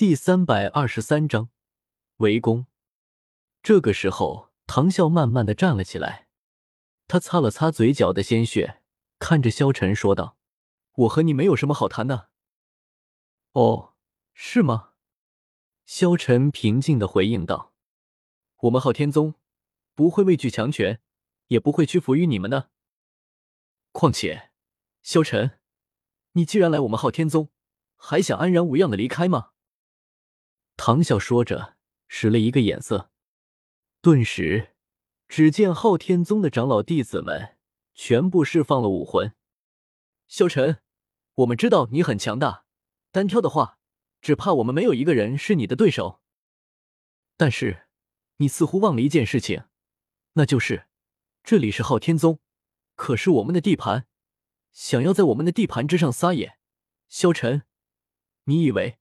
第三百二十三章围攻。这个时候，唐笑慢慢的站了起来，他擦了擦嘴角的鲜血，看着萧晨说道：“我和你没有什么好谈的。”“哦，是吗？”萧晨平静的回应道：“我们昊天宗不会畏惧强权，也不会屈服于你们的。况且，萧晨，你既然来我们昊天宗，还想安然无恙的离开吗？”唐笑说着，使了一个眼色，顿时，只见昊天宗的长老弟子们全部释放了武魂。萧晨，我们知道你很强大，单挑的话，只怕我们没有一个人是你的对手。但是，你似乎忘了一件事情，那就是这里是昊天宗，可是我们的地盘，想要在我们的地盘之上撒野，萧晨，你以为？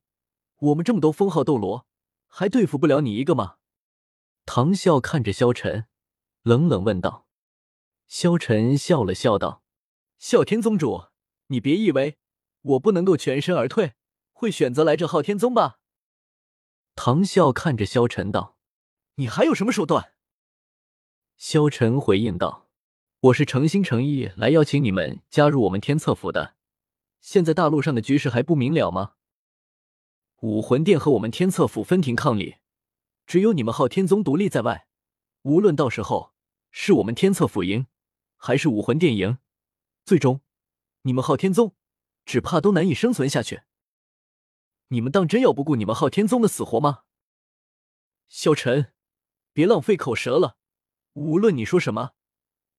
我们这么多封号斗罗，还对付不了你一个吗？唐笑看着萧晨，冷冷问道。萧晨笑了笑道：“啸天宗主，你别以为我不能够全身而退，会选择来这昊天宗吧？”唐笑看着萧晨道：“你还有什么手段？”萧晨回应道：“我是诚心诚意来邀请你们加入我们天策府的。现在大陆上的局势还不明了吗？”武魂殿和我们天策府分庭抗礼，只有你们昊天宗独立在外。无论到时候是我们天策府赢，还是武魂殿赢，最终你们昊天宗只怕都难以生存下去。你们当真要不顾你们昊天宗的死活吗？萧晨，别浪费口舌了。无论你说什么，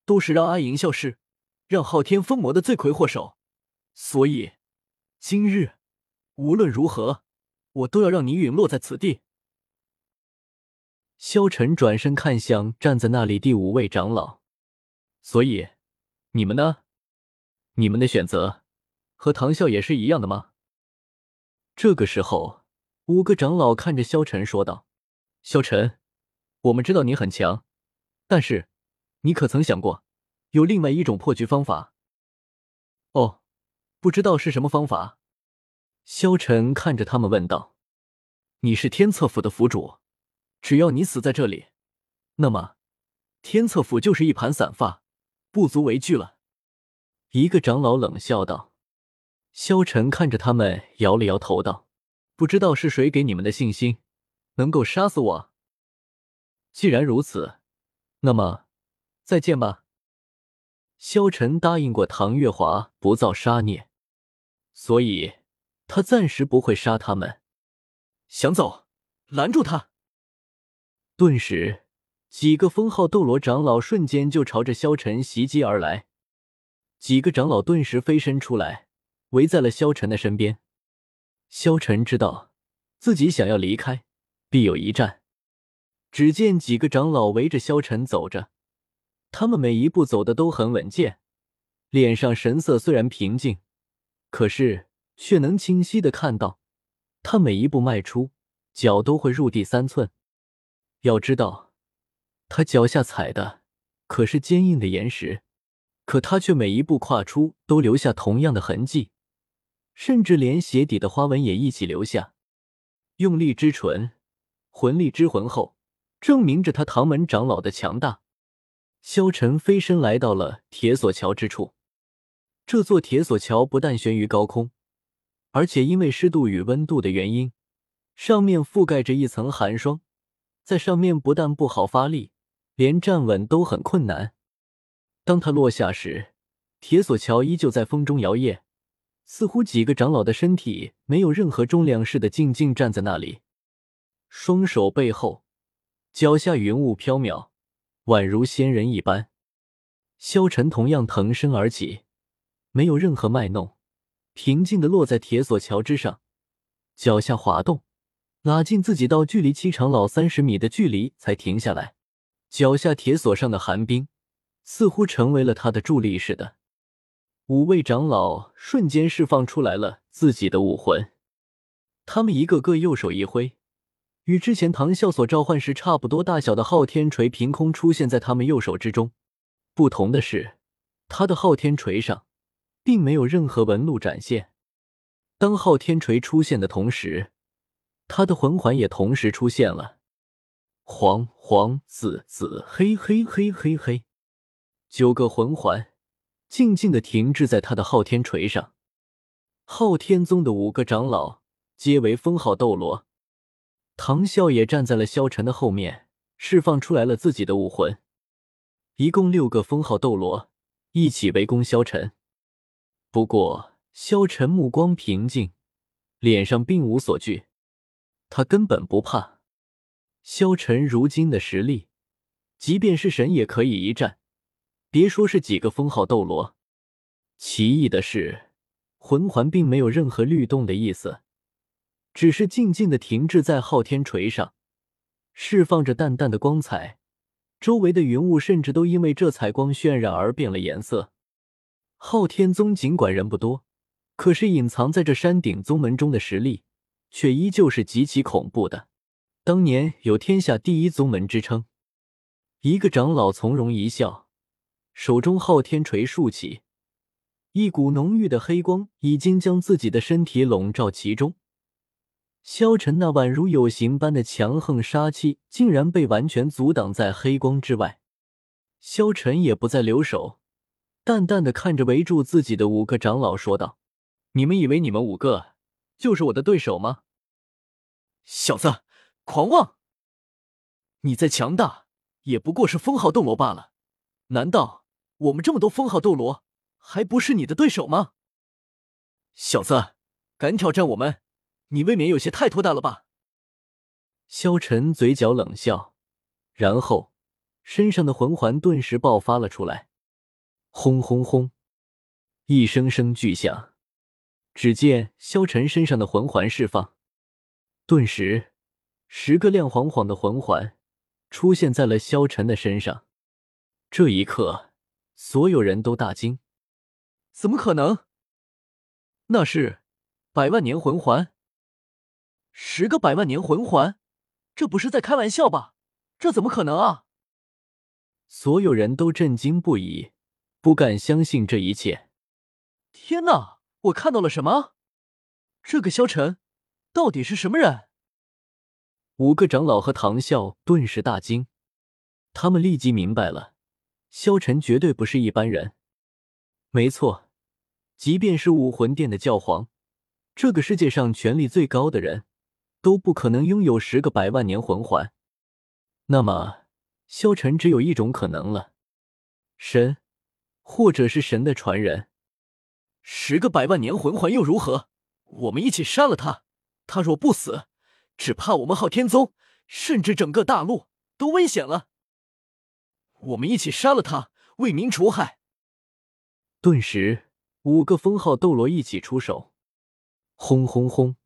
都是让阿银消失，让昊天封魔的罪魁祸首。所以今日无论如何。我都要让你陨落在此地。萧晨转身看向站在那里第五位长老，所以你们呢？你们的选择和唐啸也是一样的吗？这个时候，五个长老看着萧晨说道：“萧晨，我们知道你很强，但是你可曾想过有另外一种破局方法？”哦，不知道是什么方法。萧晨看着他们问道：“你是天策府的府主，只要你死在这里，那么天策府就是一盘散发，不足为惧了。”一个长老冷笑道。萧晨看着他们，摇了摇头道：“不知道是谁给你们的信心，能够杀死我？既然如此，那么再见吧。”萧晨答应过唐月华不造杀孽，所以。他暂时不会杀他们。想走，拦住他！顿时，几个封号斗罗长老瞬间就朝着萧晨袭击而来。几个长老顿时飞身出来，围在了萧晨的身边。萧晨知道自己想要离开，必有一战。只见几个长老围着萧晨走着，他们每一步走的都很稳健，脸上神色虽然平静，可是。却能清晰的看到，他每一步迈出，脚都会入地三寸。要知道，他脚下踩的可是坚硬的岩石，可他却每一步跨出都留下同样的痕迹，甚至连鞋底的花纹也一起留下。用力之纯，魂力之浑厚，证明着他唐门长老的强大。萧晨飞身来到了铁索桥之处，这座铁索桥不但悬于高空。而且因为湿度与温度的原因，上面覆盖着一层寒霜，在上面不但不好发力，连站稳都很困难。当它落下时，铁索桥依旧在风中摇曳，似乎几个长老的身体没有任何重量似的，静静站在那里，双手背后，脚下云雾飘渺，宛如仙人一般。萧晨同样腾身而起，没有任何卖弄。平静的落在铁索桥之上，脚下滑动，拉近自己到距离七长老三十米的距离才停下来。脚下铁索上的寒冰似乎成为了他的助力似的。五位长老瞬间释放出来了自己的武魂，他们一个个右手一挥，与之前唐啸所召唤时差不多大小的昊天锤凭空出现在他们右手之中。不同的是，他的昊天锤上。并没有任何纹路展现。当昊天锤出现的同时，他的魂环也同时出现了，黄黄紫紫黑黑黑黑黑，九个魂环静静的停滞在他的昊天锤上。昊天宗的五个长老皆为封号斗罗，唐啸也站在了萧晨的后面，释放出来了自己的武魂，一共六个封号斗罗一起围攻萧晨。不过萧晨目光平静，脸上并无所惧。他根本不怕，萧晨如今的实力，即便是神也可以一战。别说是几个封号斗罗，奇异的是，魂环并没有任何律动的意思，只是静静的停滞在昊天锤上，释放着淡淡的光彩。周围的云雾甚至都因为这彩光渲染而变了颜色。昊天宗尽管人不多，可是隐藏在这山顶宗门中的实力。却依旧是极其恐怖的。当年有天下第一宗门之称。一个长老从容一笑，手中昊天锤竖起，一股浓郁的黑光已经将自己的身体笼罩其中。萧晨那宛如有形般的强横杀气，竟然被完全阻挡在黑光之外。萧晨也不再留手，淡淡的看着围住自己的五个长老，说道：“你们以为你们五个？”就是我的对手吗？小子，狂妄！你再强大，也不过是封号斗罗罢了。难道我们这么多封号斗罗，还不是你的对手吗？小子，敢挑战我们，你未免有些太托大了吧？萧晨嘴角冷笑，然后身上的魂环顿时爆发了出来，轰轰轰，一声声巨响。只见萧晨身上的魂环释放，顿时，十个亮晃晃的魂环出现在了萧晨的身上。这一刻，所有人都大惊：“怎么可能？那是百万年魂环！十个百万年魂环，这不是在开玩笑吧？这怎么可能啊！”所有人都震惊不已，不敢相信这一切。天哪！我看到了什么？这个萧晨到底是什么人？五个长老和唐啸顿时大惊，他们立即明白了，萧晨绝对不是一般人。没错，即便是武魂殿的教皇，这个世界上权力最高的人，都不可能拥有十个百万年魂环。那么，萧晨只有一种可能了：神，或者是神的传人。十个百万年魂环又如何？我们一起杀了他，他若不死，只怕我们昊天宗，甚至整个大陆都危险了。我们一起杀了他，为民除害。顿时，五个封号斗罗一起出手，轰轰轰！